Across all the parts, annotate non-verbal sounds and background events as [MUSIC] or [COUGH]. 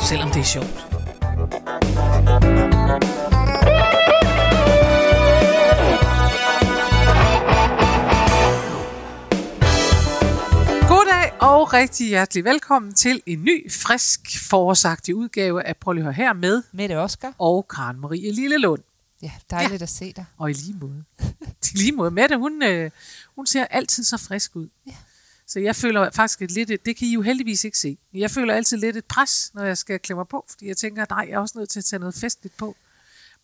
selvom det er sjovt. Goddag og rigtig hjertelig velkommen til en ny, frisk, forårsagtig udgave af Prøv lige her med Mette Oskar. og Karen Marie Lillelund. Ja, dejligt ja. at se dig. Og i lige måde. Til lige måde. Mette, hun, øh, hun ser altid så frisk ud. Ja. Så jeg føler faktisk et lidt, et- det kan I jo heldigvis ikke se, jeg føler altid lidt et pres, når jeg skal klemme på, fordi jeg tænker, nej, jeg er også nødt til at tage noget festligt på.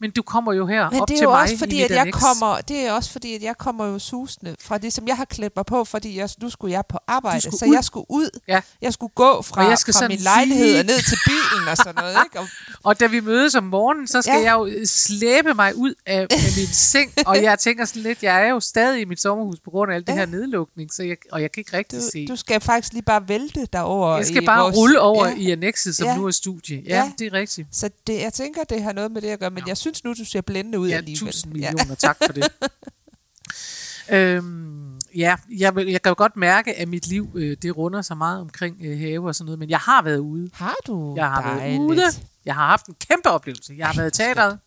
Men du kommer jo her Men op det er til jo mig også fordi, at jeg kommer, det er også fordi, at jeg kommer jo susende fra det, som jeg har klædt mig på, fordi jeg, nu skulle jeg på arbejde, så ud. jeg skulle ud. Ja. Jeg skulle gå fra, Og jeg skal fra min lejlighed og ned til bilen og sådan noget. Ikke? Og, [LAUGHS] Og da vi mødes om morgenen, så skal ja. Ja. jeg jo øh, slæbe mig ud af, af min seng, og jeg tænker sådan lidt, jeg er jo stadig i mit sommerhus på grund af alt det Ja. her nedlukning, så jeg, og jeg kan ikke rigtig se. du, du skal faktisk lige bare vælte derover. jeg skal i bare vores, rulle over ja. i annexet, som Ja. nu er studie. Ja, Ja. det er rigtigt. Så det, jeg tænker, det har noget med det at gøre, men jeg synes nu, du ser blændende ud Ja, alligevel. tusind millioner, ja. tak for det. [LAUGHS] øhm, ja, jeg, jeg kan jo godt mærke, at mit liv øh, det runder sig meget omkring øh, have og sådan noget, men jeg har været ude. Har du? Jeg har Dejligt. været ude. Jeg har haft en kæmpe oplevelse. Jeg har været i teateret.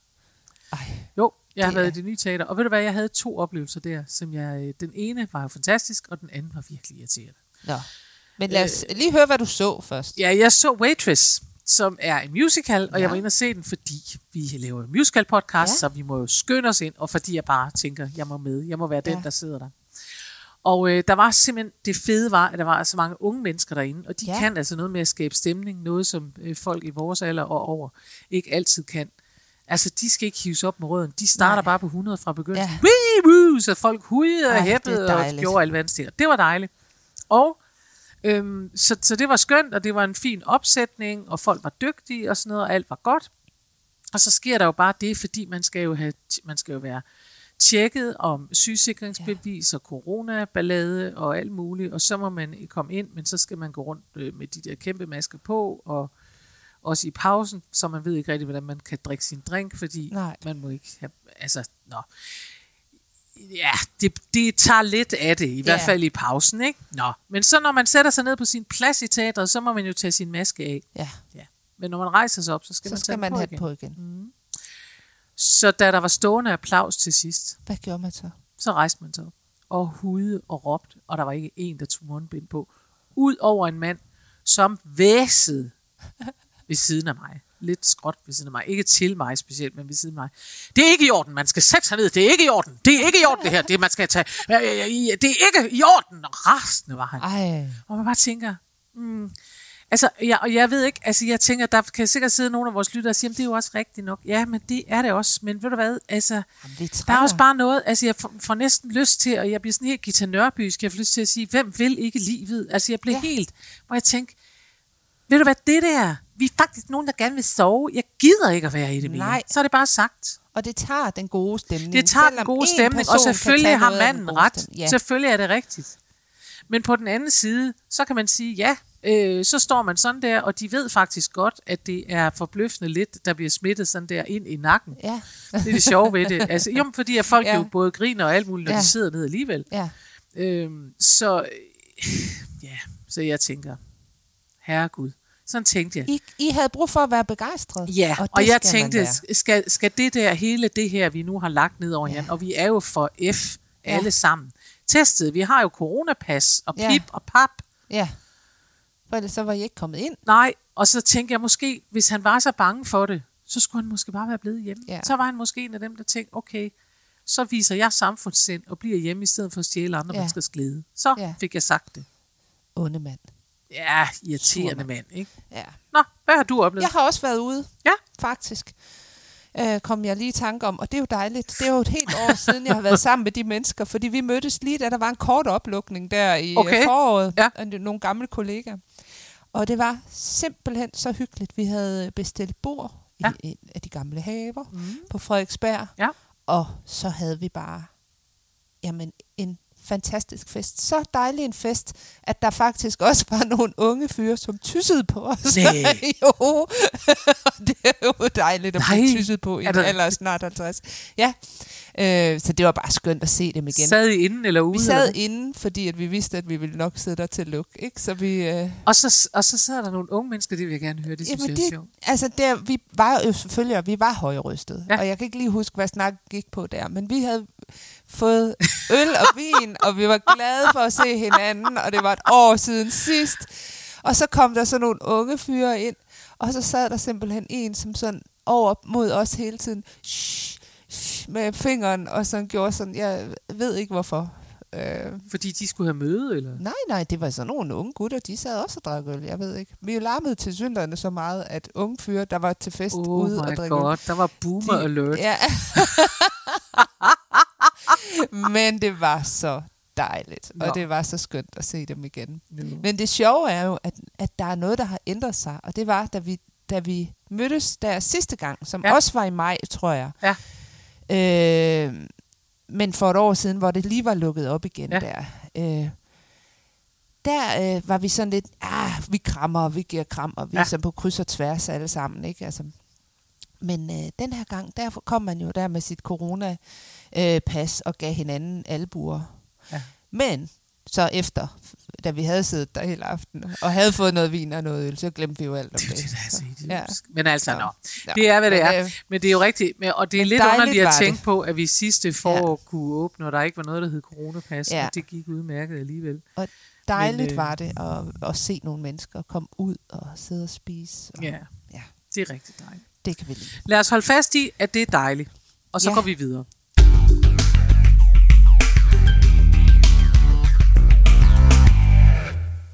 Ej, Jo, jeg har været i det nye teater. Og ved du hvad, jeg havde to oplevelser der, som jeg... øh, Den ene var jo fantastisk, og den anden var virkelig irriterende. nå. Men lad os lige høre, hvad du så først. Ja, jeg så Waitress, som er en musical, og ja. Jeg var inde og se den, fordi vi laver en musical podcast, ja. Så vi må jo skynde os ind, og fordi jeg bare tænker, jeg må med, jeg må være den, Ja. der sidder der. Og øh, der var simpelthen, det fede var, at der var så mange unge mennesker derinde, og de ja. Kan altså noget med at skabe stemning, noget som øh, folk i vores alder og over ikke altid kan. Altså, de skal ikke hives op med røden. De starter Nej. Bare på 100 fra begyndelsen. Ja. Ja. Woo, så folk hujede og hæppede og gjorde alverdens ting. Det var dejligt. Og Øhm, så, så det var skønt, og det var en fin opsætning, og folk var dygtige og sådan noget, og alt var godt. Og så sker der jo bare det, fordi man skal jo, have, man skal jo være tjekket om sygesikringsbevis og coronaballade og alt muligt, og så må man komme ind, men så skal man gå rundt øh, med de der kæmpe masker på, og også i pausen, så man ved ikke rigtig, hvordan man kan drikke sin drink, fordi Nej. man må ikke have, altså, nå. Ja, det, det tager lidt af det, i hvert Ja. fald i pausen, ikke? Nå, men så når man sætter sig ned på sin plads i teatret, så må man jo tage sin maske af. Ja, Ja. Men når man rejser sig op, så skal så man skal tage man på have igen. på igen. Så da der var stående applaus til sidst, Hvad gjorde man så? så rejste man sig op og hudede og råbte, og der var ikke en, der tog mundbind på. Ud over en mand, som væsede ved siden af mig. Lidt skråt ved siden af mig. Ikke til mig specielt, men ved siden af mig. Det er ikke i orden. Man skal sætte sig ned. Det er ikke i orden. Det er ikke i orden, det her. Det, man skal tage. Det er ikke i orden. Og rasende var han. Ej, Og man bare tænker, mm, altså, jeg, og jeg ved ikke, altså jeg tænker, der kan sikkert sidde nogle af vores lyttere og sige, "Jamen, det er jo også rigtigt nok. Ja, men det er det også. Men ved du hvad, altså, Jamen, der er også bare noget, altså jeg får, får næsten lyst til, og jeg bliver sådan helt Gita Nørbysk, jeg får lyst til at sige, hvem vil ikke livet? Altså jeg bliver ja. Ja. helt, hvor jeg tænker, ved du hvad, det der, vi er faktisk nogen, der gerne vil sove. Jeg gider ikke at være i det mere. Nej. Så er det bare sagt. Og det tager den gode stemning. Det tager den gode stemning, og selvfølgelig har manden ret. stemning. Ja. Selvfølgelig er det rigtigt. Men på den anden side, så kan man sige, ja, øh, så står man sådan der, og de ved faktisk godt, at det er forbløffende lidt, der bliver smittet sådan der ind i nakken. Ja, Det er det sjove ved det. Altså, jo, fordi at folk ja. Jo både griner og alt muligt, når ja. Ja. de sidder ned alligevel. ja. Øhm, så, øh, ja, så jeg tænker, herregud. Sådan tænkte jeg. I, I havde brug for at være begejstret. Ja, og, det og jeg tænkte, skal, skal det der, hele det her, vi nu har lagt ned over ja. hinanden, og vi er jo for F alle Ja. sammen, testet. Vi har jo coronapas og Ja. pip og pap. Ja. For ellers så var I ikke kommet ind. Nej, og så tænkte jeg måske, hvis han var så bange for det, så skulle han måske bare være blevet hjemme. Ja. Så var han måske en af dem, der tænkte, okay, så viser jeg samfundssind og bliver hjemme i stedet for at stjæle andre ja. Ja. menneskers glæde. Så ja. Ja. fik jeg sagt det. Onde mand. Ja, irriterende mand, ikke? Ja. Nå, hvad har du oplevet? Jeg har også været ude, Ja. faktisk. Øh, kom jeg lige i tanke om, og det er jo dejligt. Det er jo et helt år siden, jeg har været sammen med de mennesker, fordi vi mødtes lige, da der var en kort oplukning der i Okay. okay. foråret Ja. af nogle gamle kollegaer. Og det var simpelthen så hyggeligt. Vi havde bestilt bord Ja. i en af de gamle haver Mm. på Frederiksberg. Ja. Og så havde vi bare jamen, en fantastisk fest. Så dejlig en fest, at der faktisk også var nogle unge fyre, som tyssede på os. Nej. [LAUGHS] jo, [LAUGHS] det er jo dejligt at blive Nej. tysset på i en der- alder snart 50. Ja, øh, så det var bare skønt at se dem igen. Sad I inden eller ude? Vi eller sad hvad? inde, fordi at vi vidste, at vi ville nok sidde der til luk. Ikke? Så vi, øh, Og så, og så sad der nogle unge mennesker, det vil jeg gerne høre, det synes Jamen, jeg er sjovt. altså der, vi var jo selvfølgelig, og vi var højrystet. Ja. Og jeg kan ikke lige huske, hvad snak gik på der. Men vi havde fået øl og vin, og vi var glade for at se hinanden, og det var et år siden sidst. Og så kom der så nogle unge fyre ind, og så sad der simpelthen en, som sådan over mod os hele tiden, shh, shh, med fingeren, og sådan gjorde sådan, jeg ved ikke hvorfor. Øh, Fordi de skulle have møde, eller? Nej, nej, det var sådan nogle unge gutter, de sad også og drak øl, jeg ved ikke. Vi larmede til synderne så meget, at unge fyre, der var til fest Oh ude og drikke øl, god, der var boomer alert. Ja. [LAUGHS] Men det var så dejligt, Nå. og det var så skønt at se dem igen. Nu. Men det sjove er jo, at, at der er noget, der har ændret sig, og det var, da vi, da vi mødtes der sidste gang, som Ja. også var i maj, tror jeg. Ja. Øh, men for et år siden, hvor det lige var lukket op igen Ja. der. Øh, der øh, var vi sådan lidt, ah, vi krammer, og vi giver kram, og vi Ja. er så på kryds og tværs alle sammen, ikke? Altså, men øh, den her gang, der kom man jo der med sit corona-pas og gav hinanden albuer. Ja. Men så efter, da vi havde siddet der hele aftenen, og havde fået noget vin og noget øl, så glemte vi jo alt om Det det. jo det, idiotisk. Men altså, Nå. ja. Det er, hvad det Men, er. øh, Men det er jo rigtigt. Men, og det er lidt dejligt underligt at var det. tænke på, at vi sidste forår kunne åbne, og der ikke var noget, der hed coronapas, Ja. og det gik udmærket alligevel. Dejligt Men, Men, øh, var det at, at se nogle mennesker komme ud og sidde og spise. Og Ja, ja. det er rigtig dejligt. Det kan vi lide. Lad os holde fast i, at det er dejligt. Og så Ja. går vi videre.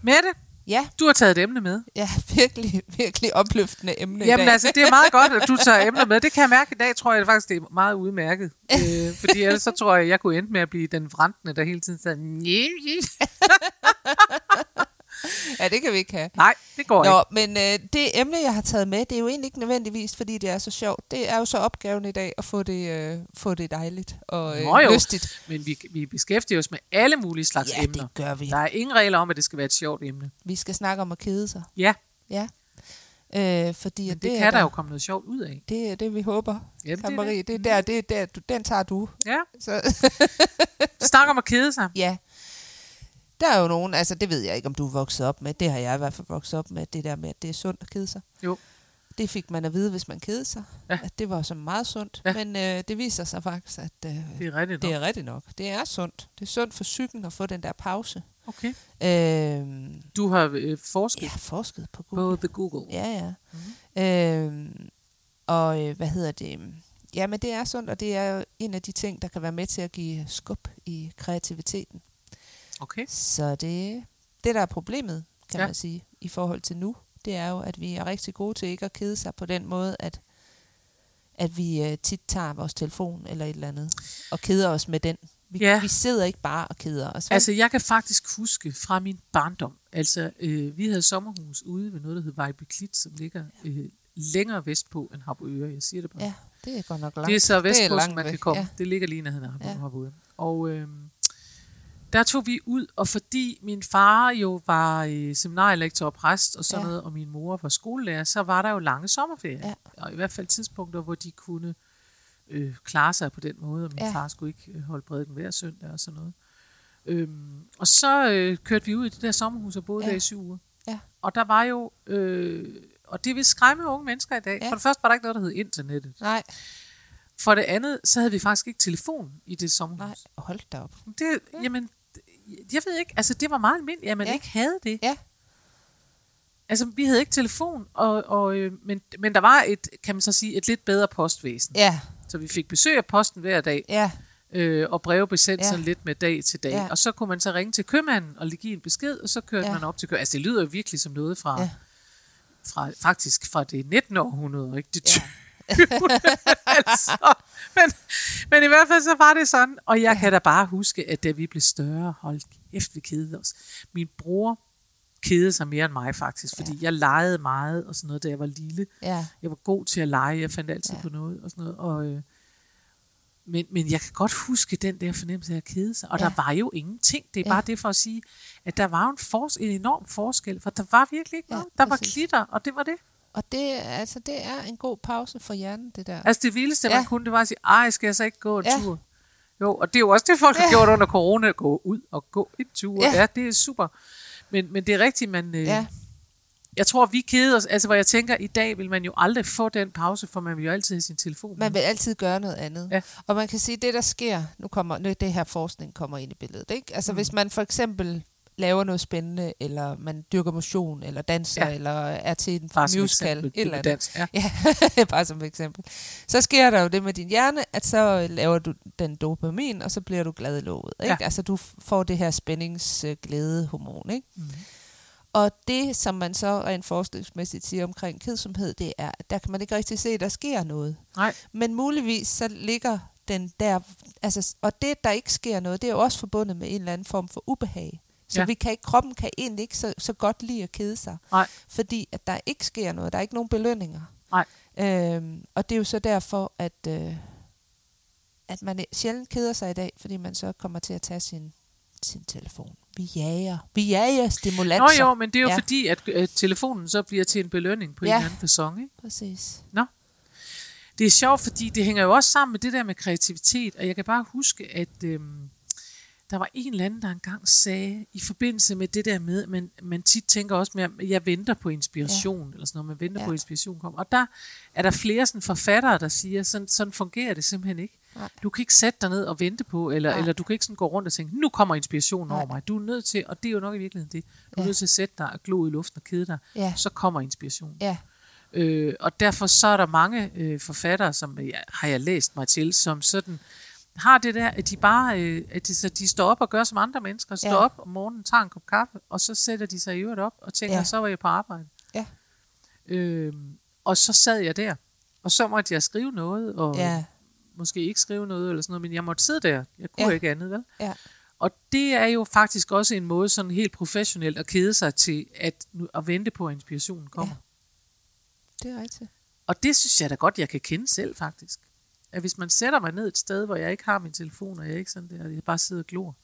Mette, Ja, du har taget et emne med. ja virkelig, virkelig opløftende emne i Jamen dag. altså, det er meget godt, at du tager emner med. Det kan jeg mærke i dag, tror jeg faktisk, det er meget udmærket. [LAUGHS] øh, fordi ellers så tror jeg, jeg kunne ende med at blive den vrantende, der hele tiden sagde, [LAUGHS] Ja, det kan vi ikke have. nej, det går ikke. Nå, men øh, det emne, jeg har taget med, det er jo egentlig ikke nødvendigvis, fordi det er så sjovt. Det er jo så opgaven i dag at få det, øh, få det dejligt og øh, Nå jo. lystigt. Men vi, vi beskæftiger os med alle mulige slags Ja, emner. det gør vi. Der er ingen regler om, at det skal være et sjovt emne. Vi skal snakke om at kede sig. Ja, Ja. Øh, fordi men det, er kan der jo komme noget sjovt ud af. Det er det, vi håber. Jamen, det er Marie. det. Det er der, det er der, du, den tager du. Ja, Så, [LAUGHS] snak om at kede sig. ja. Der er jo nogen, altså det ved jeg ikke, om du er vokset op med. Det har jeg i hvert fald vokset op med, det der med, at det er sundt at kede sig. Jo. Det fik man at vide, hvis man kedede sig. Ja. At det var så meget sundt. Ja. Men øh, det viser sig faktisk, at øh, Det er rigtigt det nok. er rigtigt nok. Det er sundt. Det er sundt for psyken at få den der pause. Okay. Øh, Du har øh, forsket jeg har forsket på Google. på The Google. Ja, ja. Mhm. Mm-hmm. Øh, og øh, hvad hedder det? Ja, men det er sundt, og det er jo en af de ting, der kan være med til at give skub i kreativiteten. Okay. Så det, det der er problemet, kan Ja. ja. man sige, i forhold til nu, det er jo, at vi er rigtig gode til ikke at kede sig på den måde, at, at vi øh, tit tager vores telefon eller et eller andet, og keder os med den. Vi, Ja. vi sidder ikke bare og keder os. vel? Altså, jeg kan faktisk huske fra min barndom, altså, øh, vi havde sommerhus ude ved noget, der hed Vejby Klit, som ligger øh, længere vestpå end Harboøre. Jeg siger det bare. ja, det er godt nok langt. Det er så vestpå, som langt man væk, kan komme. Ja. Det ligger lige nærheden af Ja. Harboøre. Og øh, der tog vi ud, og fordi min far jo var øh, seminarlektor og præst og sådan Ja. noget, og min mor var skolelærer, så var der jo lange sommerferier. Ja. Og i hvert fald tidspunkter, hvor de kunne øh, klare sig på den måde, og min Ja. far skulle ikke øh, holde prædiken hver søndag og sådan noget. Øhm, og så øh, kørte vi ud i det der sommerhus og boede Ja. der i syv uger. Ja. Og der var jo, øh, og det vil skræmme unge mennesker i dag. Ja. For det første var der ikke noget, der hed internettet. Nej, For det andet, så havde vi faktisk ikke telefon i det sommerhus. nej, hold da op. Det, ja. Jamen, jeg ved ikke, altså det var meget almindeligt, at man ja. Ikke havde det. Ja. Altså, vi havde ikke telefon, og, og, øh, men, men der var et, kan man så sige, et lidt bedre postvæsen. Ja, Så vi fik besøg af posten hver dag, ja, øh, og breve blev sendt Ja. sådan lidt med dag til dag. Ja. Og så kunne man så ringe til købmanden og give en besked, og så kørte Ja. man op til købmanden. Altså, det lyder jo virkelig som noget fra, Ja. fra faktisk fra det 19. århundrede, ikke det Ja. 20. [LAUGHS] altså, men, men i hvert fald så var det sådan, og jeg kan da bare huske, at da vi blev større, hold kæft, vi kedede os. Min bror, kedede sig mere end mig faktisk, fordi ja. jeg legede meget og sådan noget, da jeg var lille. Ja. Jeg var god til at lege, jeg fandt altid ja. på noget og sådan noget. Og, øh, men, men jeg kan godt huske den der fornemmelse af at kede sig. Og ja. der var jo ingenting. Det er ja. bare det for at sige, at der var en, fors- en enorm forskel, for der var virkelig ikke noget. Ja, der var klitter, og det var det. Og det, altså, det er en god pause for hjernen, det der. Altså det vildeste, ja. man kunne, det var at sige, ej, skal jeg så ikke gå en ja. tur? Jo, og det er jo også det, folk ja. har gjort under corona, at gå ud og gå en tur. Ja, ja det er super. Men, men det er rigtigt, man... Øh, ja. Jeg tror, vi keder os, altså hvor jeg tænker, i dag vil man jo aldrig få den pause, for man vil jo altid have sin telefon. Man vil altid gøre noget andet. Ja. Og man kan sige, det der sker, nu kommer nu det her forskning kommer ind i billedet. Ikke? Altså mm. hvis man for eksempel laver noget spændende, eller man dyrker motion, eller danser, ja. eller er til en bare musical, eksempel, eller andet. Dans, ja. ja, [LAUGHS] bare som eksempel. Så sker der jo det med din hjerne, at så laver du den dopamin, og så bliver du glad i låget. Ikke? Ja. Altså du får det her spændingsglædehormon. Ikke? Mm. Og det, som man så rent forskningsmæssigt siger omkring kedsomhed, det er, at der kan man ikke rigtig se, at der sker noget. Nej. Men muligvis så ligger den der, altså, og det, der ikke sker noget, det er jo også forbundet med en eller anden form for ubehag. Så ja. vi kan ikke, kroppen kan egentlig ikke så, så godt lide at kede sig. Nej. Fordi at der ikke sker noget. Der er ikke nogen belønninger. Nej. Øhm, og det er jo så derfor, at, øh, at man sjældent keder sig i dag, fordi man så kommer til at tage sin, sin telefon. Vi jager. Vi jager stimulanser. Nå jo, men det er jo ja. fordi, at øh, telefonen så bliver til en belønning på ja. en eller anden fasong. Ikke? Præcis. Nå. Det er sjovt, fordi det hænger jo også sammen med det der med kreativitet, og jeg kan bare huske, at... Øh, der var en eller anden, der engang sagde, i forbindelse med det der med, men man tit tænker også med, at jeg venter på inspiration, ja. eller sådan noget, man venter ja. på, at inspiration kommer. Og der er der flere sådan forfattere, der siger, sådan, sådan fungerer det simpelthen ikke. Nej. Du kan ikke sætte dig ned og vente på, eller, eller du kan ikke sådan gå rundt og tænke, nu kommer inspirationen over mig. Du er nødt til, og det er jo nok i virkeligheden det, du er ja. nødt til at sætte dig og glo i luften og kede dig, ja. så kommer inspirationen. Ja. Øh, og derfor så er der mange øh, forfattere, som ja, har jeg læst mig til, som sådan har det der, at de bare øh, at de, så de står op og gør som andre mennesker. Står ja. op om morgenen, tager en kop kaffe, og så sætter de sig i øvrigt op og tænker, ja. så var jeg på arbejde. Ja. Øh, og så sad jeg der, og så måtte jeg skrive noget, og ja. måske ikke skrive noget, eller sådan noget, men jeg måtte sidde der. Jeg kunne ja. ikke andet, vel? Ja. Og det er jo faktisk også en måde sådan helt professionelt at kede sig til, at, at vente på, at inspirationen kommer. Ja. Det er rigtigt. Og det synes jeg da godt, jeg kan kende selv, faktisk at hvis man sætter mig ned et sted, hvor jeg ikke har min telefon, og jeg ikke sådan der, jeg bare sidder og glor.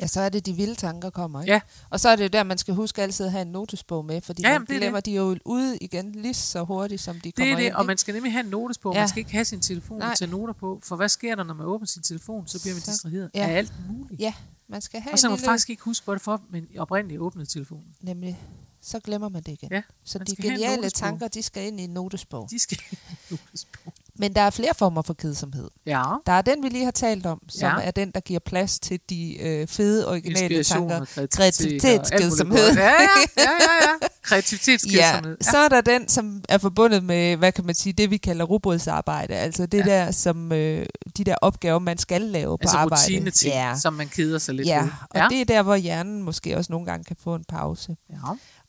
Ja, så er det de vilde tanker kommer, ikke? Ja. Og så er det jo der, man skal huske altid at have en notesbog med, fordi ja, man glemmer de jo ud igen lige så hurtigt, som de det kommer er det, ind. og man skal nemlig have en notesbog. Ja. Man skal ikke have sin telefon Nej. til noter på, for hvad sker der, når man åbner sin telefon? Så bliver man så, distraheret ja. af alt muligt. Ja, man skal have Og så kan man lille... faktisk ikke huske, hvorfor man oprindeligt åbnede telefonen. Nemlig så glemmer man det igen. Ja, så de geniale tanker, de skal ind i en notesbog. De skal i en notesbog. [LAUGHS] Men der er flere former for kedsomhed. Ja. Der er den, vi lige har talt om, som ja. er den, der giver plads til de øh, fede, originale tanker. Kreativitetskedsomhed. Ja, ja, ja, ja, ja. [LAUGHS] Kreativitetskedsomhed. Ja. Så er der den, som er forbundet med, hvad kan man sige, det vi kalder robotsarbejde. Altså det ja. der, som øh, de der opgaver, man skal lave altså på arbejde. Altså rutineting, ja. som man keder sig lidt ja. ved. Ja, og det er der, hvor hjernen måske også nogle gange kan få en pause. Ja.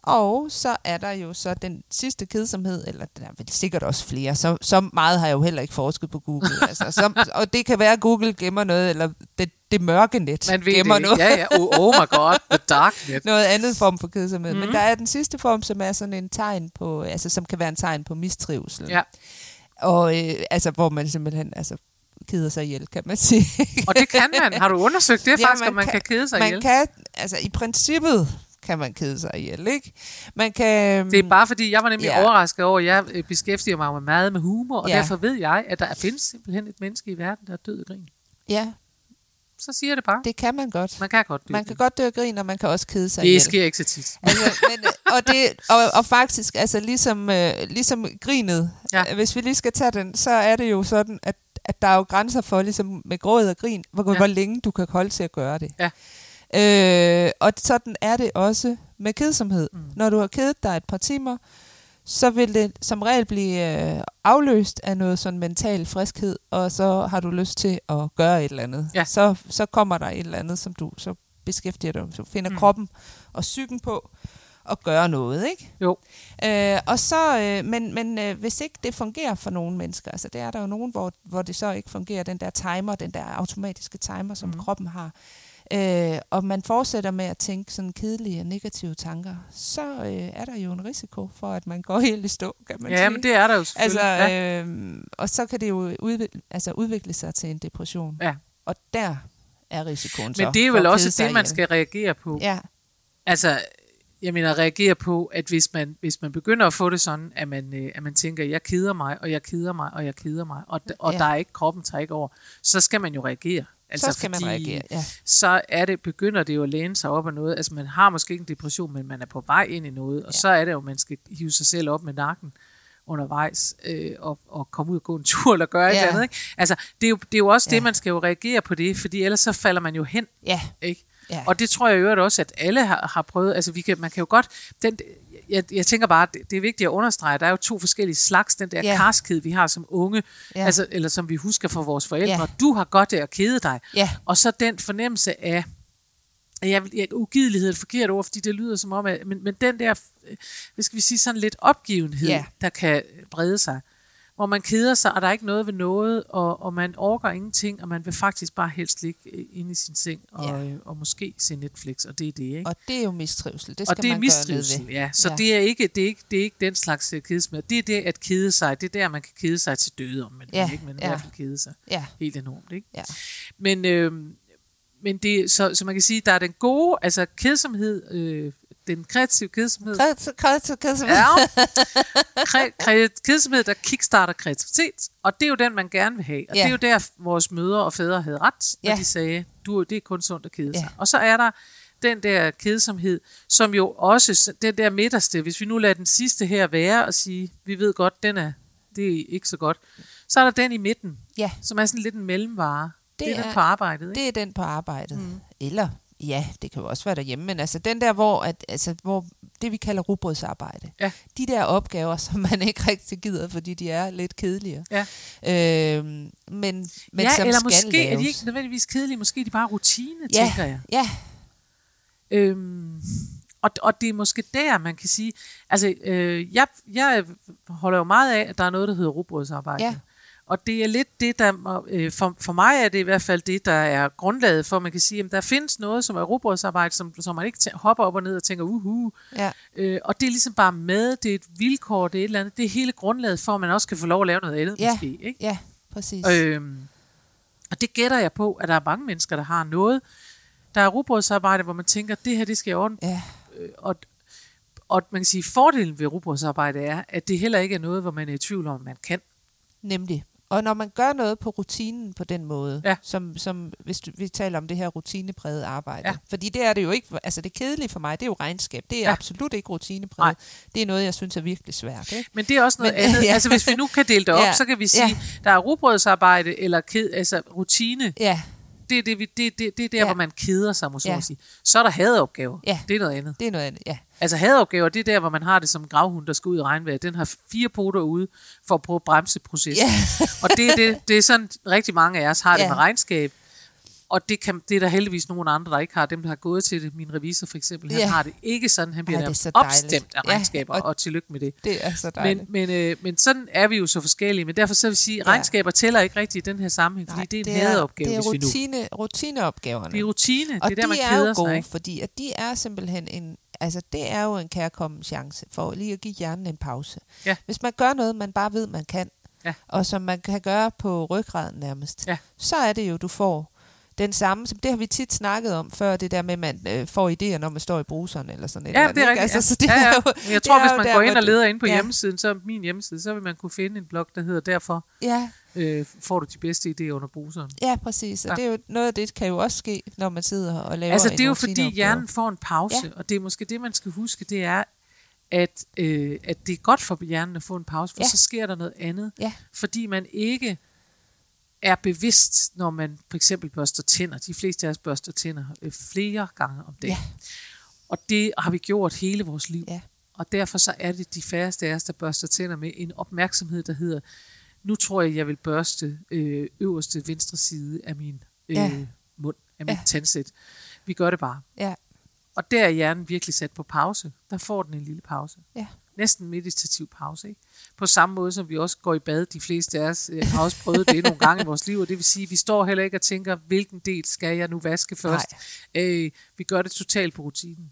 Og så er der jo så den sidste kedsomhed, eller der er vel sikkert også flere, så, så meget har jeg jo heller ikke forsket på Google. [LAUGHS] altså, så, og det kan være, at Google gemmer noget, eller det, det mørke net Man ved gemmer det. noget. Ja, ja. Oh, oh my god, the dark net. [LAUGHS] noget andet form for kedsomhed. Mm. Men der er den sidste form, som er sådan en tegn på, altså som kan være en tegn på mistrivsel. Ja. Og øh, altså, hvor man simpelthen, altså keder sig ihjel, kan man [LAUGHS] sige. og det kan man. Har du undersøgt det ja, faktisk, man om man kan, kan kede sig man ihjel? Man kan, altså i princippet kan man kede sig ihjel, ikke? Man kan, det er bare fordi, jeg var nemlig ja. overrasket over, at jeg øh, beskæftiger mig meget med humor, og ja. derfor ved jeg, at der findes simpelthen et menneske i verden, der er død af grin. Ja. Så siger det bare. Det kan man godt. Man kan godt dø. Man kan godt dø af grin, og man kan også kede sig Det ihjel. sker ikke så tit. [LAUGHS] Altså, men, og, det, og, og faktisk, altså ligesom, øh, ligesom grinet, ja. hvis vi lige skal tage den, så er det jo sådan, at, at der er jo grænser for, ligesom med gråd og grin, hvor, ja. hvor længe du kan holde til at gøre det. Ja. Øh, og sådan er det også med kedsomhed. Mm. Når du har kedet dig et par timer, så vil det som regel blive øh, afløst af noget sådan mental friskhed, og så har du lyst til at gøre et eller andet. Ja. Så, så kommer der et eller andet, som du så beskæftiger dig. Så finder mm. kroppen og psyken på at gøre noget, ikke? Jo. Øh, og så, øh, men men øh, hvis ikke det fungerer for nogle mennesker, altså det er der jo nogen, hvor, hvor det så ikke fungerer, den der timer, den der automatiske timer, som mm. kroppen har, øh, og man fortsætter med at tænke sådan kedelige og negative tanker, så øh, er der jo en risiko for, at man går [LAUGHS] helt i stå, kan man Ja, sige. men det er der jo selvfølgelig. Altså, ja. øh, og så kan det jo udvikle, altså udvikle sig til en depression. Ja. Og der er risikoen så Men det er vel også det, man skal reagere på. Ja, Altså, jeg mener, reagere på, at hvis man, hvis man begynder at få det sådan, at man, øh, at man tænker, jeg keder mig, og jeg keder mig, og jeg keder mig, og, og Ja. der er ikke, kroppen tager ikke over, så skal man jo reagere. Altså, så skal man reagere. Ja. Så er det, begynder det jo at læne sig op af noget. Altså, man har måske ikke en depression, men man er på vej ind i noget, og Ja. så er det jo, man skal hive sig selv op med nakken undervejs øh, og, og komme ud og gå en tur eller gøre ja. et eller andet. Ikke? Altså, det er, jo, det er jo også ja. Det, man skal jo reagere på det, fordi ellers så falder man jo hen. ja, Ikke? ja. Og det tror jeg øvrigt også, at alle har, har prøvet. Altså, vi kan, man kan jo godt... Den, jeg, jeg tænker bare, det, det er vigtigt at understrege, der er jo to forskellige slags. Den der ja. karskhed, vi har som unge, ja. altså, eller som vi husker fra vores forældre. Ja. Du har godt af at kede dig. ja, Og så den fornemmelse af, jeg, jeg, ugidelighed er et forkert ord, fordi det lyder som om, at, men, men den der, øh, hvad skal vi sige, sådan lidt opgivenhed, Ja. der kan brede sig. Hvor man keder sig, og der er ikke noget ved noget, og, og man orker ingenting, og man vil faktisk bare helst ligge øh, inde i sin seng, og, Ja. ja. og måske se Netflix, og det er det, ikke? og det er jo mistrivsel. Det skal og det er man gøre mistrivsel, ved. ja. Så Ja. Det, er ikke, det, er ikke, det er ikke den slags øh, kedesmed. Det er det at kede sig. Det er der, man kan kede sig til døde om, men, Ja, ikke, men i ja. hvert fald kede sig Ja, helt enormt. Ikke? ja. Men, øh, men det, så, så man kan sige, der er den gode, altså kedsomhed, øh, den kreative kedsomhed, kred- kred- ja, [LAUGHS] kre, kre, kedsomhed, der kickstarter kreativitet, og det er jo den, man gerne vil have. Og Ja. det er jo der, vores mødre og fædre havde ret, når Ja. de sagde, du, det er kun sundt at kede Ja. sig. Og så er der den der kedsomhed, som jo også, den der midterste, hvis vi nu lader den sidste her være og sige, vi ved godt, den er, det er ikke så godt, så er der den i midten, Ja, som er sådan lidt en mellemvare. Det, det er er- den på arbejdet, ikke? det er den på arbejdet. Mm. Eller, ja, det kan jo også være derhjemme, men altså den der, hvor, at, altså, hvor det vi kalder rugbrødsarbejde. Ja. De der opgaver, [LAUGHS] som man ikke rigtig gider, fordi de er lidt kedelige. Ja. Øhm, men, men ja, som eller skal måske er laves. de ikke nødvendigvis kedelige, måske er de bare rutine, Ja. tænker jeg. Ja, Øhm, og, og det er måske der, man kan sige, altså øh, jeg, jeg holder jo meget af, at der er noget, der hedder rugbrødsarbejde. Ja. Og det er lidt det, der, øh, for, for mig er det i hvert fald det, der er grundlaget for, at man kan sige, at der findes noget, som er rugbrødsarbejde, som, som man ikke tæ- hopper op og ned og tænker, uhu. ja, Øh, og det er ligesom bare med, det er et vilkår, det er et eller andet, det er hele grundlaget for, at man også kan få lov at lave noget andet Ja. måske. Ikke? ja, præcis. Øhm, og det gætter jeg på, at der er mange mennesker, der har noget. Der er rugbrødsarbejde, hvor man tænker, det her, det skal jeg ordne. Ja, Øh, Og, og man kan sige, fordelen ved rugbrødsarbejde er, at det heller ikke er noget, hvor man er i tvivl om, man kan. nemlig. Og når man gør noget på rutinen på den måde, Ja. som, som hvis du, vi taler om det her rutinepræget arbejde, Ja. fordi det er det jo ikke, altså det kedelige for mig, det er jo regnskab, det er Ja. ja. absolut ikke rutinepræget. Det er noget, jeg synes er virkelig svært. Ikke? Men det er også noget Men- andet. [LAUGHS] ja. Altså hvis vi nu kan dele det op, Ja. så kan vi Ja. sige, der er rugbrødsarbejde eller ked, altså rutine. Ja, Det er, det, vi- det, det, det er der, Ja. hvor man keder sig, må så Ja. sige. Så er der hadeopgaver. Ja. Det er noget andet. det er noget andet, ja. Altså hadeopgaver, det er der, hvor man har det som en gravhund, der skal ud i regnvejr. Den har fire poter ude for at prøve at bremse processen. Ja. og det er, det, det er sådan, rigtig mange af os har det Ja. med regnskab. Og det, kan, det er der heldigvis nogle andre, der ikke har. Dem, der har gået til det. Min revisor for eksempel, han Ja. har det ikke sådan. Han bliver Ej, så opstemt af Ja, regnskaber, og- og, og tillykke med det. Det er så Men, dejligt. men, øh, men sådan er vi jo så forskellige. Men derfor så vil jeg sige, at Ja. regnskaber tæller ikke rigtigt i den her sammenhæng, fordi Nej, det er en hadeopgave, det er vi nu... rutine, rutineopgaverne. Det er rutine, og det er der, man de er jo sig. gode, Ikke? fordi at de er simpelthen en, altså det er jo en kærkommen chance for lige at give hjernen en pause. Ja. Hvis man gør noget, man bare ved, man kan, Ja. og som man kan gøre på ryggraden nærmest, Ja. så er det jo, du får den samme, som det har vi tit snakket om før, det der med, at man øh, får idéer, når man står i bruseren eller sådan et Ja, eller det er rigtigt. Altså, så det ja, ja. er jo, Jeg tror, hvis man går ind og leder ind på ja. hjemmesiden, så min hjemmeside, så vil man kunne finde en blog, der hedder Derfor Ja, øh, får du de bedste idéer under bruseren. ja, præcis. Og Ja. det er jo noget af det, kan jo også ske, når man sidder og laver Altså, det er jo fordi hjernen får en pause, Ja. og det er måske det, man skal huske, det er, at, øh, at det er godt for hjernen at få en pause, for Ja. så sker der noget andet. Ja. Fordi man ikke er bevidst, når man for eksempel børster tænder. De fleste af os børster tænder øh, flere gange om dagen. Ja. Og det har vi gjort hele vores liv. Ja. Og derfor så er det de færreste af os, der børster tænder med en opmærksomhed, der hedder, nu tror jeg, jeg vil børste øh, øverste venstre side af min øh, Ja. mund, af mit Ja. tandsæt. Vi gør det bare. Ja, Og der er hjernen virkelig sat på pause. Der får den en lille pause. ja. Næsten meditativ pause. Ikke? På samme måde som vi også går i bad, de fleste af os øh, har også prøvet det nogle gange i vores liv, og det vil sige, at vi står heller ikke og tænker, hvilken del skal jeg nu vaske først. Øh, vi gør det totalt på rutinen.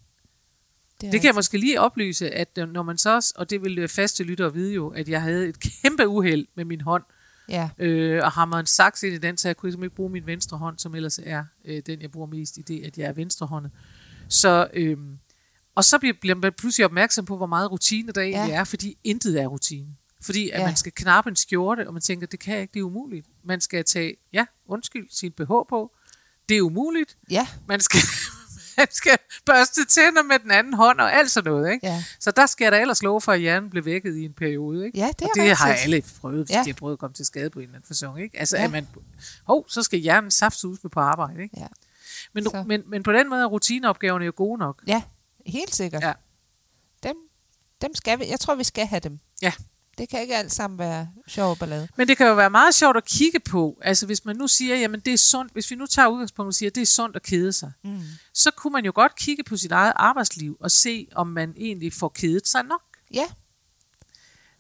Det, det kan jeg måske lige oplyse, at øh, når man så, og det vil øh, faste lytter vide jo, at jeg havde et kæmpe uheld med min hånd, Ja. øh, og hamrede en saks ind i den, så jeg kunne ligesom ikke bruge min venstre hånd, som ellers er øh, den, jeg bruger mest i det, at jeg er venstrehåndet. Så, øh, og så bliver, man pludselig opmærksom på, hvor meget rutine der egentlig Ja. er, fordi intet er rutine. Fordi at Ja. man skal knappe en skjorte, og man tænker, det kan jeg ikke, det er umuligt. Man skal tage, ja, undskyld, sin BH på. Det er umuligt. Ja, Man skal, [LAUGHS] man skal børste tænder med den anden hånd og alt sådan noget. Ikke? ja. Så der skal der ellers love for, at hjernen bliver vækket i en periode. Ikke? Ja, det og det har rigtigt. alle prøvet, hvis Ja. de har prøvet at komme til skade på en eller anden fasong. Ikke? Altså, Ja. at man, hov, så skal hjernen saftsus med på arbejde. Ikke? Ja. Men, Så. men, men på den måde er rutineopgaverne jo gode nok. Ja, helt sikkert. Ja. Dem, dem skal vi. Jeg tror, vi skal have dem. Ja. Det kan ikke alt sammen være sjov og ballade. Men det kan jo være meget sjovt at kigge på. Altså hvis man nu siger, jamen det er sundt, hvis vi nu tager udgangspunkt og siger, at det er sundt at kede sig, Mm. så kunne man jo godt kigge på sit eget arbejdsliv og se, om man egentlig får kedet sig nok. Ja,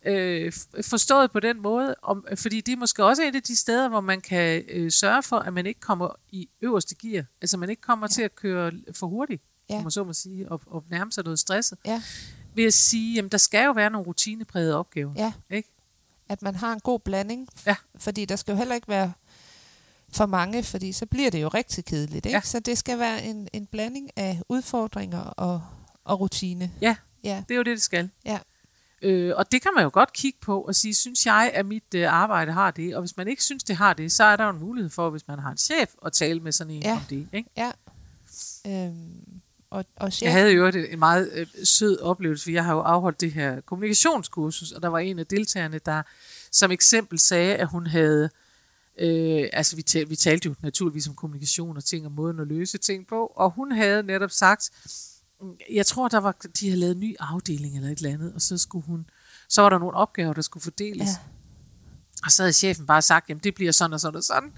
øh, forstået på den måde, om, fordi det er måske også et af de steder, hvor man kan øh, sørge for, at man ikke kommer i øverste gear. Altså man ikke kommer ja. til at køre for hurtigt, Ja. ja. man så må sige, og, og nærme sig noget stresset. ja, Ved at sige, jamen der skal jo være nogle rutineprægede opgaver. ja. Ikke? At man har en god blanding. Ja. Fordi der skal jo heller ikke være for mange, fordi så bliver det jo rigtig kedeligt. Ikke? Ja. Så det skal være en, en blanding af udfordringer og, og rutine. Ja. Ja, Det er jo det, det skal. Ja. Øh, og det kan man jo godt kigge på og sige, synes jeg, at mit øh, arbejde har det? Og hvis man ikke synes, det har det, så er der jo en mulighed for, hvis man har en chef, at tale med sådan en Ja. om det. Ikke? ja. Øhm, og, og chef, Jeg havde jo en meget øh, sød oplevelse, for jeg har jo afholdt det her kommunikationskursus, og der var en af deltagerne, der som eksempel sagde, at hun havde, øh, altså vi, tal, vi talte jo naturligvis om kommunikation og ting og måden at løse ting på, og hun havde netop sagt, mm, jeg tror, der var, de havde lavet en ny afdeling eller et eller andet, og så skulle hun, så var der nogle opgaver, der skulle fordeles. Ja. Og så havde chefen bare sagt, jamen det bliver sådan og sådan og sådan.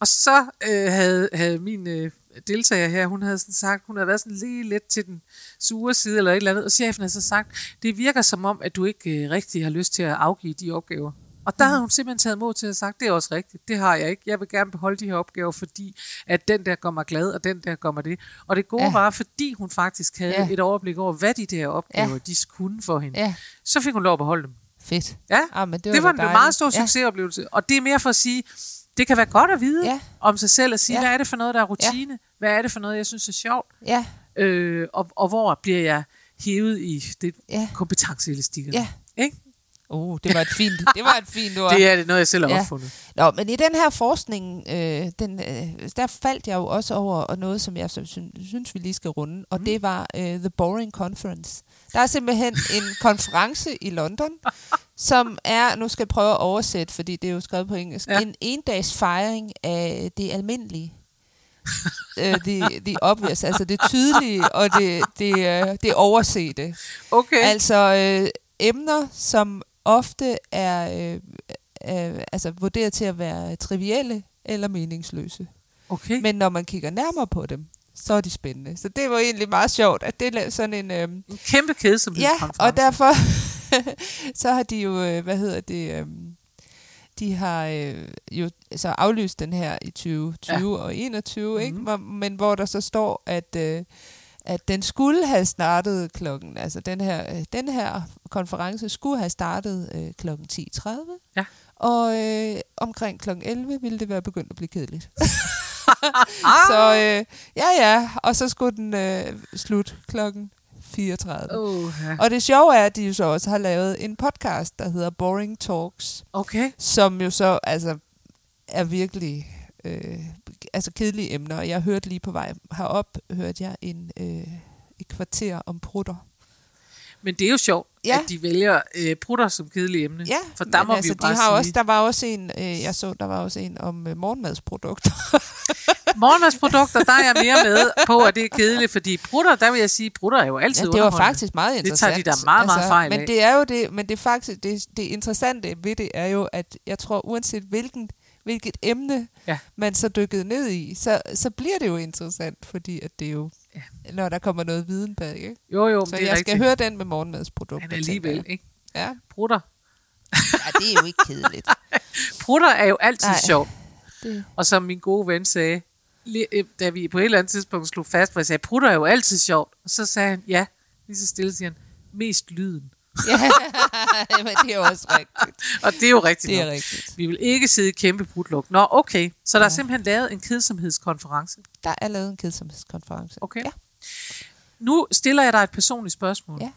Og så øh, havde, havde min øh, deltager her, hun havde sådan sagt, hun havde været sådan lige lidt til den sure side eller et eller andet, og chefen havde så sagt, det virker som om, at du ikke øh, rigtig har lyst til at afgive de opgaver. Og der havde hun simpelthen taget mod til at sagt, det er også rigtigt, det har jeg ikke. Jeg vil gerne beholde de her opgaver, fordi at den der gør mig glad, og den der gør mig det. Og det gode Ja. ja. var, fordi hun faktisk havde Ja. ja. et overblik over, hvad de der opgaver, Ja. ja. de kunne for hende. Ja, Så fik hun lov at beholde dem. fedt. Ja, Ah, men det var, det var en meget dejligt. stor succesoplevelse. Og det er mere for at sige, det kan være godt at vide Ja. om sig selv, og sige, Ja. hvad er det for noget, der er rutine? Ja. Hvad er det for noget, jeg synes er sjovt? Ja, Øh, og, og hvor bliver jeg hævet i det ja, kompetenceelastikker? ja. Ikke? Oh, det var et fint, det var et fint ord. [LAUGHS] Det er det noget, jeg selv har Ja. opfundet. Nå, men i den her forskning, øh, den, øh, der faldt jeg jo også over og noget, som jeg synes, synes, vi lige skal runde, og mm. det var øh, The Boring Conference. Der er simpelthen en [LAUGHS] konference i London, som er, nu skal jeg prøve at oversætte, fordi det er jo skrevet på engelsk. Ja. en endags fejring af det almindelige. Uh, the, the obvious, altså det tydelige og det, det, uh, det oversete. Okay. Altså øh, emner, som ofte er øh, øh, altså vurderet til at være trivielle eller meningsløse. okay. Men når man kigger nærmere på dem, så er de spændende. Så det var egentlig meget sjovt, at det er sådan en... Øh, en kæmpe kedsomhed. ja, og derfor [LAUGHS] så har de jo, øh, hvad hedder det... Øh, de har øh, jo så aflyst den her i 2020 ja. og 21, ikke? Mhm. Hvor, men hvor der så står, at øh, at den skulle have startet klokken, altså den her, øh, den her konference skulle have startet øh, klokken 10.30. Ja. Og øh, omkring klokken 11 ville det være begyndt at blive kedeligt. [LAUGHS] Så øh, ja, ja, og så skulle den øh, slut klokken 34. Oh, ja. Og det sjove er, at de jo så også har lavet en podcast, der hedder Boring Talks, Okay. som jo så altså er virkelig øh, altså kedelige emner. Og Jeg hørte lige på vej herop, hørte jeg en øh, et kvarter om prutter. Men det er jo sjovt, Ja. at de vælger øh, prutter som kedelige emne. Ja, For der må altså, vi jo bare de har sige, også, der var også en, øh, jeg så, der var også en om øh, morgenmadsprodukter. [LAUGHS] morgenmadsprodukter, der er jeg mere med på, at det er kedeligt, fordi prutter, der vil jeg sige, prutter er jo altid Ja, det var faktisk meget Det interessant. tager de da meget, meget fejl Men af. det er jo det, men det er faktisk det, det interessante ved det er jo, at jeg tror uanset hvilken hvilket emne Ja. man så dykkede ned i, så, så bliver det jo interessant, fordi at det jo Ja. når der kommer noget viden bag. Ikke? Jo, jo, Så det er jeg rigtigt. skal høre den med morgenmadsprodukter. Men alligevel, ikke? Ja. Prutter. ja, det er jo ikke kedeligt. [LAUGHS] Prutter er jo altid Nej. sjovt. Det, Og som min gode ven sagde, da vi på et eller andet tidspunkt slog fast, hvor jeg sagde, prutter er jo altid sjovt. Og så sagde han, ja, lige så stille siger han, mest lyden. ja, [LAUGHS] men det er jo også rigtigt. Og det er jo rigtigt Det er nok. rigtigt. Vi vil ikke sidde i kæmpe brutluk. Nå, okay. Så der er Ja. simpelthen lavet en kedsomhedskonference. Der er lavet en kedsomhedskonference. Okay. Ja. Nu stiller jeg dig et personligt spørgsmål. Ja.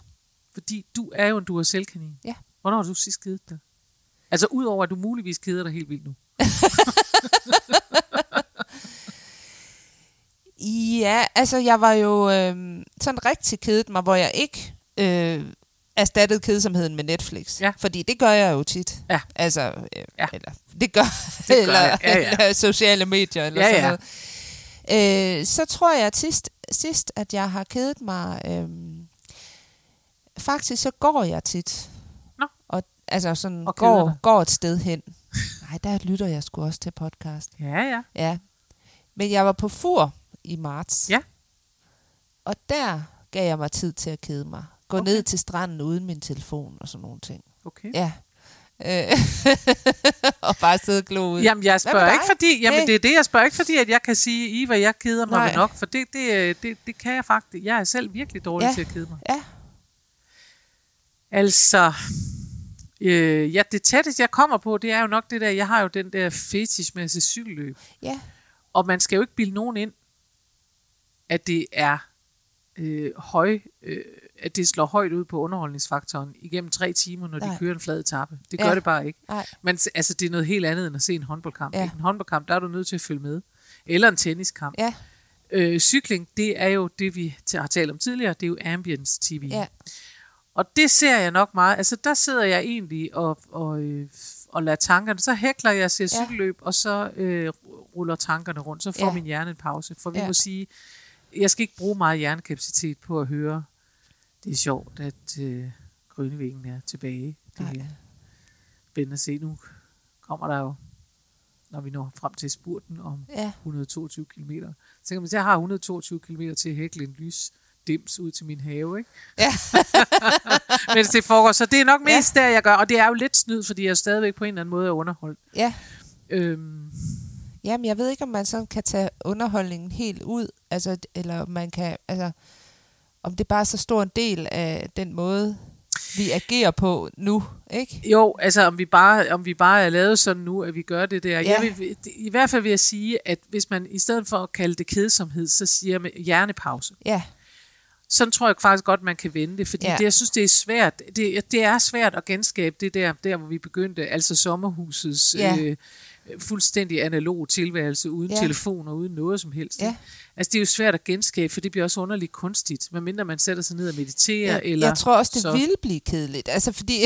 Fordi du er jo en Duracell-kanin. Ja. Hvornår har du sidst kedet dig? Altså udover at du muligvis keder dig helt vildt nu. [LAUGHS] Ja, altså jeg var jo øh, sådan rigtig kedet mig, hvor jeg ikke øh, erstattede kedsomheden med Netflix. Ja. Fordi det gør jeg jo tit. Ja. Altså, øh, Ja. eller det gør, Det gør eller, jeg. Ja, ja. eller sociale medier eller Ja, sådan ja. noget. Øh, så tror jeg sidst, sidst, at jeg har kedet mig, øh, faktisk så går jeg tit. Nå. Og altså sådan Og går, dig. går et sted hen. Nej, der lytter jeg sgu også til podcast. Ja, ja. Ja. Men jeg var på fur i marts. Ja. Og der gav jeg mig tid til at kede mig. Gå Okay. ned til stranden uden min telefon og sådan nogle ting. Okay. Ja. Øh, [LAUGHS] og bare sidde og glo ud. Jamen, jeg spørger ikke, fordi, jamen, Nej. det er det, jeg spørger ikke, fordi at jeg kan sige, Iva, jeg keder mig Nej. Nej. nok, for det, det, øh, det, det kan jeg faktisk. Jeg er selv virkelig dårlig Ja. til at kede mig. Ja. Altså, øh, ja, det tætteste, jeg kommer på, det er jo nok det der, jeg har jo den der fetish med at se cykelløb. Ja. Og man skal jo ikke bilde nogen ind, at det er øh, høj, øh, at det slår højt ud på underholdningsfaktoren igennem tre timer, når de Nej. kører en flad etape. Det gør Ja. det bare ikke. Nej. Men altså, det er noget helt andet end at se en håndboldkamp. Ja. En håndboldkamp, der er du nødt til at følge med. Eller en tenniskamp. Ja. Øh, cykling, det er jo det, vi har talt om tidligere. Det er jo ambience TV. Ja. Og det ser jeg nok meget. Altså, der sidder jeg egentlig og, og, øh, og lader tankerne. Så hækler jeg, ser Ja. cykelløb, og så øh, ruller tankerne rundt. Så får Ja. min hjerne en pause. For vi Ja. må sige, jeg skal ikke bruge meget hjernekapacitet på at høre. Det er sjovt, at øh, Grønnevæggen er tilbage. Det er spændende at se. Nu kommer der jo, når vi når frem til spurten om Ja. 122 km. Så kan man sige, jeg har 122 km til at hækle en lys dims ud til min have, ikke? Ja. [LAUGHS] Mens det foregår. Så det er nok mest ja. der, jeg gør. Og det er jo lidt snyd, fordi jeg stadigvæk på en eller anden måde er underholdt. Ja. Øhm, Jamen, jeg ved ikke, om man sådan kan tage underholdningen helt ud, altså, eller om man kan, altså, om det bare er så stor en del af den måde, vi agerer på nu, ikke? jo, altså om vi, bare, om vi bare er lavet sådan nu, at vi gør det der. Ja. Jeg vil, I hvert fald vil jeg sige, at hvis man i stedet for at kalde det kedsomhed, så siger man hjernepause. Ja, Sådan tror jeg faktisk godt, man kan vende det, fordi Ja. det, jeg synes, det er svært. Det, det er svært at genskabe det der, der hvor vi begyndte, altså sommerhusets Ja. øh, fuldstændig analog tilværelse, uden Ja. ja. telefon og uden noget som helst. Ja. Altså det er jo svært at genskabe, for det bliver også underligt kunstigt, medmindre man sætter sig ned og mediterer. jeg, eller jeg tror også, det så. vil blive kedeligt, altså fordi...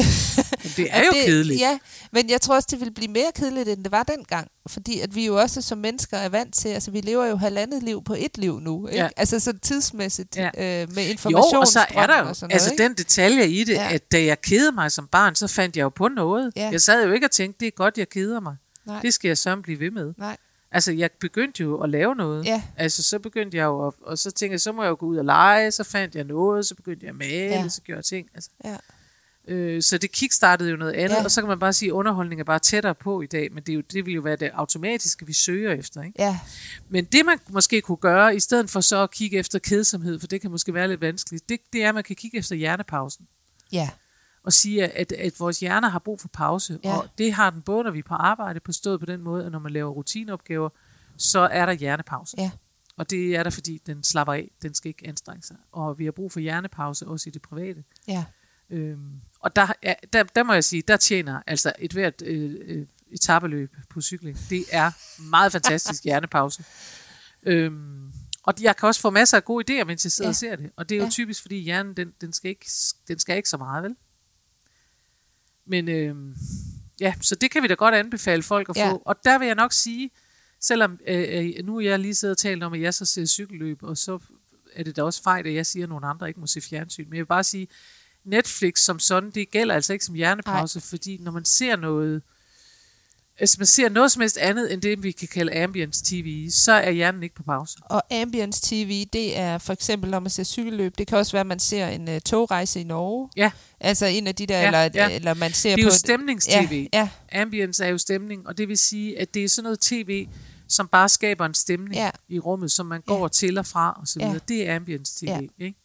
Men det er jo [LAUGHS] det, kedeligt. Ja, men jeg tror også, det vil blive mere kedeligt, end det var dengang. Fordi at vi jo også som mennesker er vant til, altså vi lever jo halvandet liv på et liv nu, ikke? Ja. Altså så tidsmæssigt Ja. øh, med Jo, information. og så er der jo altså ikke? den detalje i det, Ja. ja. at da jeg kedede mig som barn, så fandt jeg jo på noget. Ja. Jeg sad jo ikke og tænkte, det er godt, jeg keder mig. Nej. Det skal jeg så blive ved med. Nej. Altså, jeg begyndte jo at lave noget. Ja. Altså, så begyndte jeg jo, at, og så tænkte jeg, så må jeg jo gå ud og lege, så fandt jeg noget, så begyndte jeg at male, Ja. så gjorde jeg ting. Altså, Ja. øh, så det kickstartede jo noget andet, ja. og så kan man bare sige, at underholdning er bare tættere på i dag, men det, er jo, det vil jo være det automatiske, vi søger efter. Ikke? Ja, Men det, man måske kunne gøre, i stedet for så at kigge efter kedsomhed, for det kan måske være lidt vanskeligt, det, det er, at man kan kigge efter hjernepausen ja, og sige, at, at vores hjerner har brug for pause. Ja. Og det har den både, når vi er på arbejde, på stået på den måde, at når man laver rutineopgaver, så er der hjernepause. ja, Og det er der, fordi den slapper af. Den skal ikke anstrenge sig. Og vi har brug for hjernepause også i det private. ja, Øhm, og der, ja, der, der må jeg sige, der tjener altså et hvert øh, øh, etabeløb på cykling. Det er meget fantastisk [LAUGHS] hjernepause. Øhm, og jeg kan også få masser af gode idéer, mens jeg sidder Ja. og ser det. Og det er jo ja. typisk, fordi hjernen, den, den, skal ikke, den skal ikke så meget, vel? Men øhm, ja, så det kan vi da godt anbefale folk at Ja. få. Og der vil jeg nok sige, selvom øh, øh, nu er jeg lige siddet og talt om, at jeg så ser cykelløb, og så er det da også fejl, at jeg siger, at nogle andre ikke må se fjernsyn. Men jeg vil bare sige, Netflix som sådan, det gælder altså ikke som hjernepause, Ej. fordi når man ser noget hvis man ser noget som helst andet end det, vi kan kalde ambience TV, så er hjernen ikke på pause. Og Ambience TV, det er for eksempel, når man ser cykelløb. Det kan også være, at man ser en uh, togrejse i Norge. Ja. Altså en af de der, Ja, eller, ja. eller man ser Det er på... jo stemnings-tv. Ja, Ambience er jo stemning, og det vil sige, at det er sådan noget tv, som bare skaber en stemning Ja. i rummet, som man går Ja. til og fra og så Ja. videre. Det er ambience tv, Ja. ikke?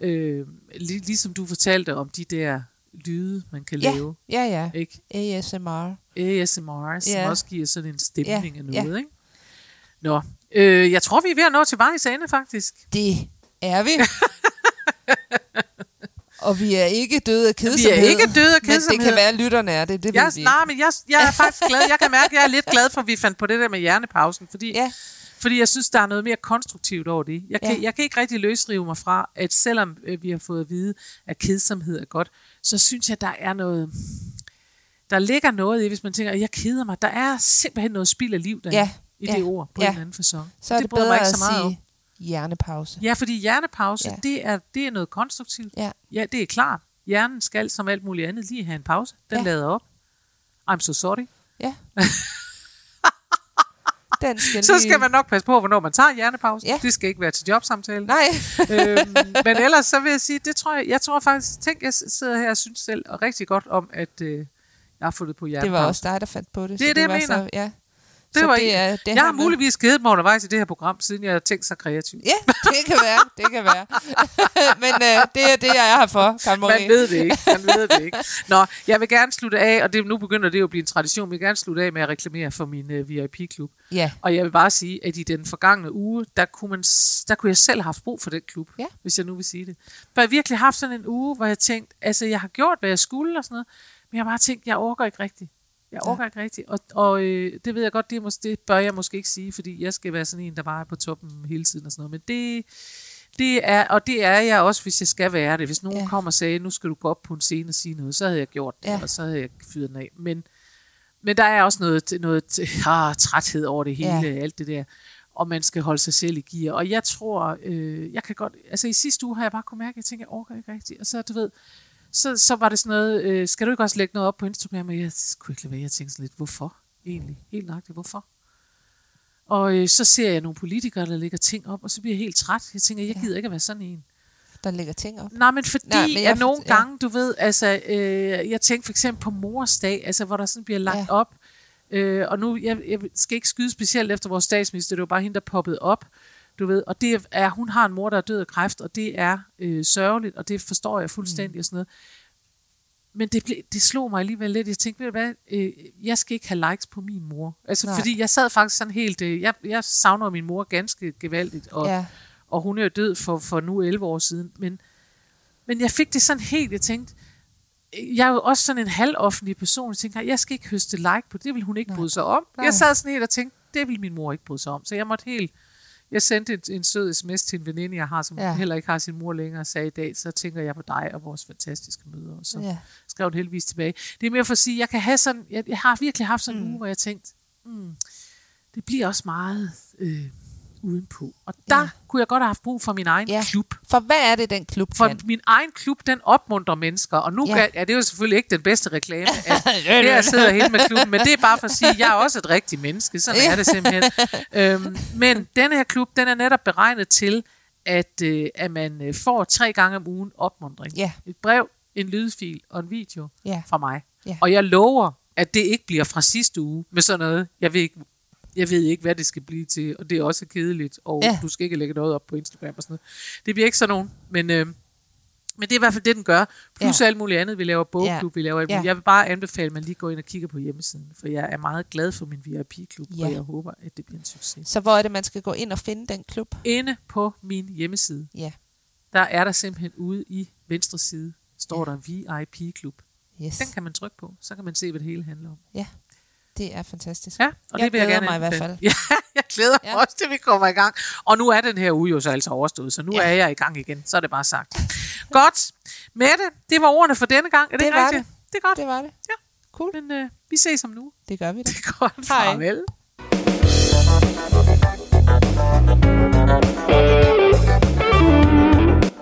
Øh, lig, ligesom du fortalte om de der lyde, man kan Ja. lave, ja, ja. ikke? ASMR. ASMR, som Ja. også giver sådan en stemning Ja, af ja. noget, ikke? Nå, øh, jeg tror, vi er ved at nå til vejs ende, faktisk. Det er vi. [LAUGHS] Og vi er ikke døde af kedsomhed. ikke døde af Men det kedsomhed. kan være, at lytterne er det. Det Jeg, vi nej, men jeg, jeg er faktisk glad. Jeg kan mærke, at jeg er lidt glad for, at vi fandt på det der med hjernepausen, fordi, Ja, fordi jeg synes, der er noget mere konstruktivt over det. Jeg kan, Ja. jeg kan ikke rigtig løsrive mig fra, at selvom øh, vi har fået at vide, at kedsomhed er godt, så synes jeg, der er noget... Der ligger noget i, hvis man tænker, at jeg keder mig. Der er simpelthen noget spild af liv der Ja, i ja, det ord på ja. en eller anden fasong. så er det, jeg bedre mig at ikke så meget om. sige hjernepause. Ja, fordi hjernepause, Ja. det, er, det er noget konstruktivt. Ja. ja, det er klart. Hjernen skal, som alt muligt andet, lige have en pause. Den ja. lader op. I'm so sorry. Ja. [LAUGHS] Den skal Så lige... skal man nok passe på, hvornår man tager hjernepause. Ja. Det skal ikke være til jobsamtale. Nej. [LAUGHS] øhm, men ellers så vil jeg sige, det tror jeg, jeg tror faktisk, tænk, jeg sidder her og synes selv og rigtig godt om, at øh, jeg har fundet på Det hjernepause. var også dig, der fandt på det. Det er så det, jeg mener. Så, ja. Det så var det er, det jeg har med- muligvis givet mig undervejs i det her program, siden jeg har tænkt så kreativt. Ja, det kan være. [LAUGHS] Det kan være. [LAUGHS] Men øh, det er det, jeg er her for, Karen Man ved det ikke. Man ved det ikke. Nå, jeg vil gerne slutte af, og det, nu begynder det jo at blive en tradition, jeg vil gerne slutte af med at reklamere for min uh, VIP-klub. Ja, Og jeg vil bare sige, at i den forgangne uge, der kunne, man, der kunne jeg selv have haft brug for den klub, Ja. hvis jeg nu vil sige det. For jeg har virkelig haft sådan en uge, hvor jeg tænkte, altså jeg har gjort, hvad jeg skulle og sådan noget, men jeg har bare tænkt, jeg orker ikke rigtigt. Jeg Ja. orker ikke rigtigt. Og, og øh, det ved jeg godt, det, mås- det bør jeg måske ikke sige, fordi jeg skal være sådan en, der bare er på toppen hele tiden og sådan noget. Men det, det er, og det er jeg også, hvis jeg skal være det. Hvis nogen Ja. kommer og sagde, nu skal du gå op på en scene og sige noget, så havde jeg gjort det, Ja. og så havde jeg fyret den af. Men, men der er også noget, noget ah, træthed over det hele, Ja. alt det der. Og man skal holde sig selv i gear. Og jeg tror, øh, jeg kan godt... Altså i sidste uge har jeg bare kunne mærke, at jeg tænker, jeg orker ikke rigtigt. Og så, du ved, så, så var det sådan noget, øh, skal du ikke også lægge noget op på Instagram? Og jeg kunne ikke lade være, jeg tænkte sådan lidt, hvorfor egentlig? Helt nøjagtigt, hvorfor? Og øh, så ser jeg nogle politikere, der lægger ting op, og så bliver jeg helt træt. Jeg tænker, jeg gider ikke at være sådan en. der ligger ting op. Nej, men fordi Nej, men jeg at nogle ja. gange, du ved, altså, øh, jeg tænkte for eksempel på mors dag, altså, hvor der sådan bliver lagt ja. op, øh, og nu, jeg, jeg skal ikke skyde specielt efter vores statsminister, det var bare hende, der poppede op, du ved, og det er, hun har en mor, der er død af kræft, og det er øh, sørgeligt, og det forstår jeg fuldstændig mm. og sådan noget. Men det, blev, det slog mig alligevel lidt. Jeg tænkte, ved du hvad, øh, jeg skal ikke have likes på min mor. Altså, Nej. Fordi jeg sad faktisk sådan helt, øh, jeg, jeg savner min mor ganske gevaldigt, og, Ja, og hun er jo død for, for nu 11 år siden. Men, men jeg fik det sådan helt, jeg tænkte, jeg er jo også sådan en halvoffentlig person, jeg tænkte, jeg skal ikke høste like på det, det vil hun ikke Nej. bryde sig om. Nej. Jeg sad sådan helt og tænkte, det vil min mor ikke bryde sig om. Så jeg måtte helt, jeg sendte en, en sød sms til en veninde, jeg har, som Ja. heller ikke har sin mor længere, og sagde i dag, så tænker jeg på dig og vores fantastiske møder. Og så ja. skrev hun heldigvis tilbage. Det er mere for at sige, jeg kan have sådan, jeg, jeg har virkelig haft sådan en Mm. uge, hvor jeg tænkte, mm, det bliver også meget øh, udenpå. Og der Ja. kunne jeg godt have haft brug for min egen Ja. klub. For hvad er det, den klub For kan? min egen klub, den opmuntrer mennesker. Og nu Ja. ja. er det jo selvfølgelig ikke den bedste reklame, [LAUGHS] at her jeg sidder hele med klubben, men det er bare for at sige, at jeg er også et rigtigt menneske. Sådan Ja. er det simpelthen. øhm, men denne her klub, den er netop beregnet til, at, øh, at man øh, får tre gange om ugen opmuntring. Ja, Et brev, en lydfil og en video ja. fra mig. Ja. Og jeg lover, at det ikke bliver fra sidste uge med sådan noget. Jeg ved ikke, jeg ved ikke, hvad det skal blive til, og det er også kedeligt, og Ja. ja. du skal ikke lægge noget op på Instagram og sådan noget. Det bliver ikke sådan nogen, men, øh, men det er i hvert fald det, den gør. Plus Ja. ja. alt muligt andet. Vi laver bogklub, vi laver alt Ja. muligt. Jeg vil bare anbefale, at man lige går ind og kigger på hjemmesiden, for jeg er meget glad for min VIP-klub, Ja. og jeg håber, at det bliver en succes. Så hvor er det, man skal gå ind og finde den klub? Inde på min hjemmeside, Ja. der er der simpelthen ude i venstre side, står der VIP-klub. Yes. Den kan man trykke på, så kan man se, hvad det hele handler om. Det er fantastisk. Ja, og Jeg det vil jeg gerne mig i hvert fald. [LAUGHS] Ja, jeg glæder Ja. mig også til, vi kommer i gang. Og nu er den her uge jo så altså overstået, så nu Ja. er jeg i gang igen. Så er det bare sagt. Godt. Mette, det var ordene for denne gang. Er det, Det var rigtigt? Det er godt. Det var det. Ja. Cool. Men øh, vi ses om nu. Det gør vi da. Det er godt. Hej. Farvel.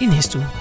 i næste uge.